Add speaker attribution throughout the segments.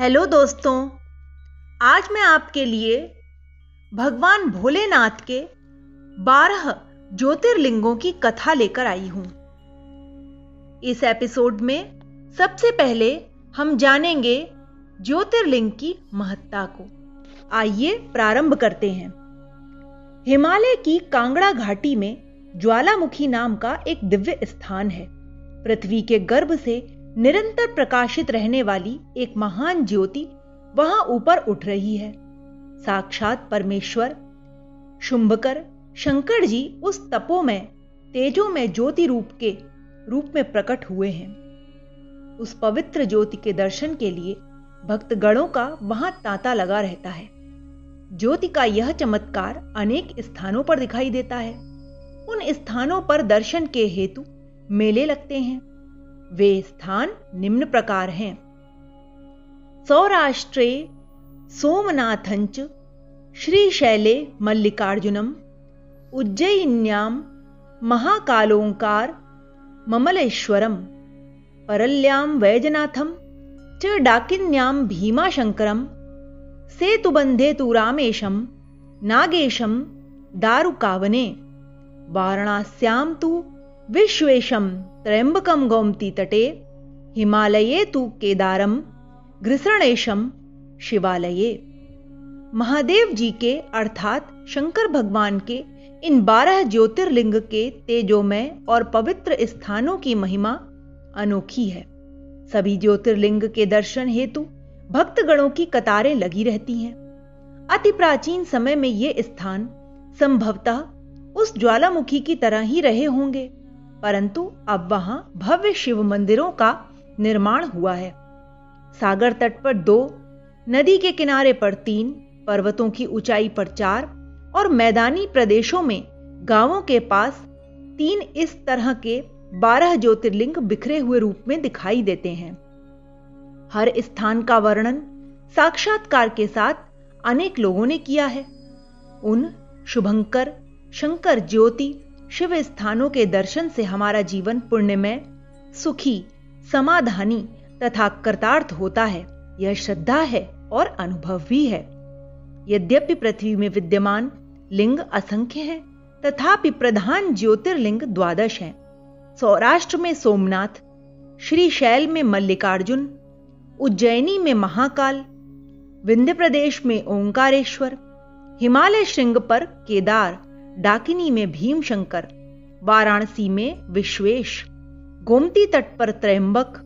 Speaker 1: Hello दोस्तों, आज मैं आपके लिए भगवान भोलेनाथ के बारह ज्योतिर्लिंगों की कथा लेकर आई हूँ। इस एपिसोड में सबसे पहले हम जानेंगे ज्योतिर्लिंग की महत्ता को। आइए प्रारंभ करते हैं। हिमालय की कांगड़ा घाटी में ज्वालामुखी नाम का एक दिव्य स्थान है। पृथ्वी के गर्भ से निरंतर प्रकाशित रहने वाली एक महान ज्योति वहाँ ऊपर उठ रही है। साक्षात परमेश्वर, शुंभकर, शंकर जी उस तपो में, तेजो में ज्योति रूप के रूप में प्रकट हुए हैं। उस पवित्र ज्योति के दर्शन के लिए भक्तगणों का वहाँ तांता लगा रहता है। ज्योति का यह चमत्कार अनेक स्थानों पर दिखाई देता है। उन स्थानों पर दर्शन के हेतु मेले लगते हैं। वे स्थान निम्न प्रकार हैं। सौराष्ट्रे सोमनाथंच श्रीशैले मल्लिकार्जुनम, उज्जयिन्यां महाकालोंकार ममलेश्वरम, परल्यां वैजनाथम, च डाकिन्यां भीमाशंकरम सेतुबंधे तु रामेशम नागेशम, दारुकावने, वाराणस्यां तु विश्वेशम। त्र्यंबकम गोमती तटे हिमालये तु केदारम घृसणेशम शिवालये महादेव जी के अर्थात शंकर भगवान के इन बारह ज्योतिर्लिंग के तेजोमय और पवित्र स्थानों की महिमा अनोखी है सभी ज्योतिर्लिंग के दर्शन हेतु भक्तगणों की कतारें लगी रहती हैं अति प्राचीन समय में ये स्थान संभवतः उस ज्वालामुखी की तरह ही रहे होंगे परंतु अब वहाँ भव्य शिव मंदिरों का निर्माण हुआ है। सागर तट पर दो, नदी के किनारे पर तीन, पर्वतों की ऊंचाई पर चार और मैदानी प्रदेशों में गाँवों के पास तीन इस तरह के बारह ज्योतिर्लिंग बिखरे हुए रूप में दिखाई देते हैं। हर स्थान का वर्णन साक्षात्कार के साथ अनेक लोगों ने किया है। उन शुभंकर, शंकर ज्योति शिव स्थानों के दर्शन से हमारा जीवन पुण्यमय, सुखी, समाधानी तथा कृतार्थ होता है। यह श्रद्धा है और अनुभव भी है। यद्यपि पृथ्वी में विद्यमान लिंग असंख्य है, तथापि प्रधान ज्योतिर्लिंग द्वादश हैं। सौराष्ट्र में सोमनाथ, श्री शैल में मल्लिकार्जुन, उज्जैनी में महाकाल, विंध्य प्रदेश में ओंकारेश्वर, हिमालय श्रृंग पर केदार डाकिनी में भीमशंकर, वाराणसी में विश्वेश, गोमती तट पर त्रयंबक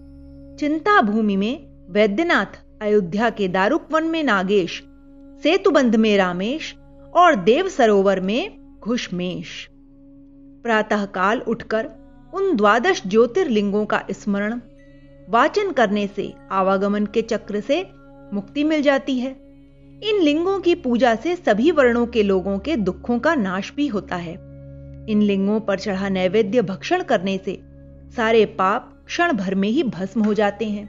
Speaker 1: चिंता भूमि में वैद्यनाथ, अयोध्या के दारुक में नागेश, सेतुबंध में रामेश और देव सरोवर में घुषमेश। प्रातःकाल उठकर उन द्वादश ज्योतिर्लिंगों का स्मरण, वाचन करने से आवागमन के चक्र से मुक्ति मिल जाती है। इन लिंगों की पूजा से सभी वर्णों के लोगों के दुखों का नाश भी होता है। इन लिंगों पर चढ़ा नैवेद्य भक्षण करने से सारे पाप क्षण भर में ही भस्म हो जाते हैं।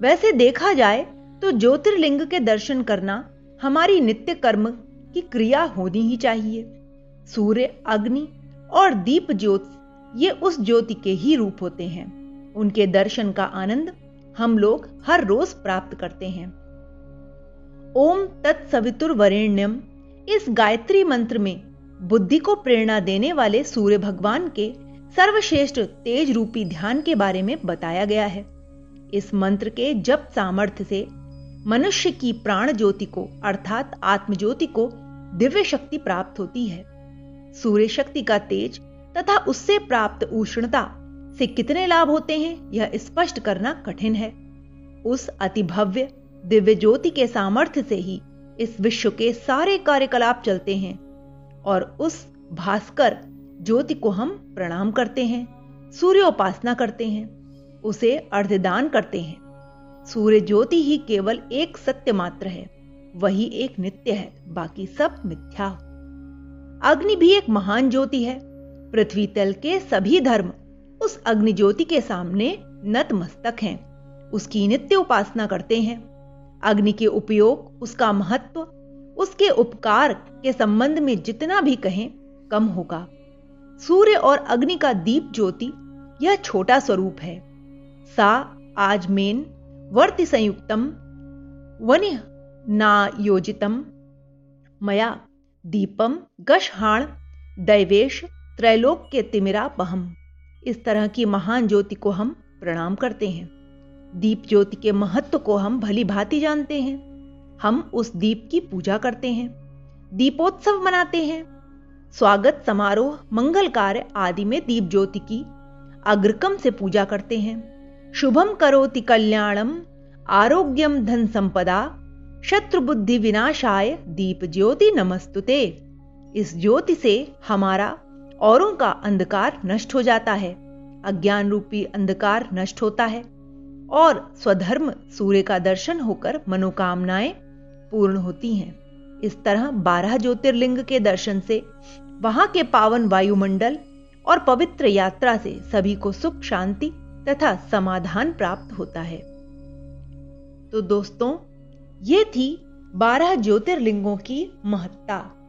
Speaker 1: वैसे देखा जाए तो ज्योतिर्लिंग के दर्शन करना हमारी नित्य कर्म की क्रिया होनी ही चाहिए। सूर्य, अग्नि और दीप ज्योत, ये उस ज्योति के ही रूप होते हैं। उनके दर्शन का आनंद हम लोग हर रोज प्राप्त करते हैं। ओम तत्सवितुर्वरेण्यम इस गायत्री मंत्र में बुद्धि को प्रेरणा देने वाले सूर्य भगवान के सर्वश्रेष्ठ तेज रूपी ध्यान के बारे में बताया गया है। इस मंत्र के जप सामर्थ्य से मनुष्य की प्राण ज्योति को, अर्थात आत्म ज्योति को, दिव्य शक्ति प्राप्त होती है। सूर्य शक्ति का तेज तथा उससे प्राप्त उष्णता से कितने लाभ होते हैं, यह स्पष्ट करना कठिन है। उस अति भव्य दिव्य ज्योति के सामर्थ्य से ही इस विश्व के सारे कार्यकलाप चलते हैं और उस भास्कर ज्योति को हम प्रणाम करते हैं, सूर्योपासना करते हैं, उसे अर्धदान करते हैं। सूर्य ज्योति ही केवल एक सत्य मात्र है, वही एक नित्य है, बाकी सब मिथ्या। अग्नि भी एक महान ज्योति है, पृथ्वी तल के सभी धर्म उस अग्नि ज्योति के सामने नतमस्तक हैं, उसकी नित्य उपासना करते हैं। अग्नि के उपयोग, उसका महत्व, उसके उपकार के संबंध में जितना भी कहें, कम होगा। सूर्य और अग्नि का दीप ज्योति, यह छोटा स्वरूप है। सा, आज मेन, वर्ति संयुक्तम, वनि, ना योजितम, मया, दीपम, गशहाण, दैवेश, त्रैलोक के तिमिरा बहम इस तरह की महान ज्योति को हम प्रणाम करते हैं। दीप ज्योति के महत्व को हम भली भांति जानते हैं। हम उस दीप की पूजा करते हैं, दीपोत्सव मनाते हैं। स्वागत समारोह, मंगल कार्य आदि में दीप ज्योति की अग्रकम से पूजा करते हैं। शुभम करोति कल्याणम, आरोग्यम धन संपदा शत्रु बुद्धि विनाशाय दीप ज्योति नमस्तुते। इस ज्योति से हमारा औरों का अंधकार नष्ट हो जाता है अज्ञान रूपी अंधकार नष्ट होता है। और स्वधर्म सूर्य का दर्शन होकर मनोकामनाएँ पूर्ण होती हैं। इस तरह बारह ज्योतिर्लिंग के दर्शन से, वहाँ के पावन वायुमंडल और पवित्र यात्रा से सभी को सुख, शांति तथा समाधान प्राप्त होता है। तो दोस्तों, ये थी बारह ज्योतिर्लिंगों की महत्ता।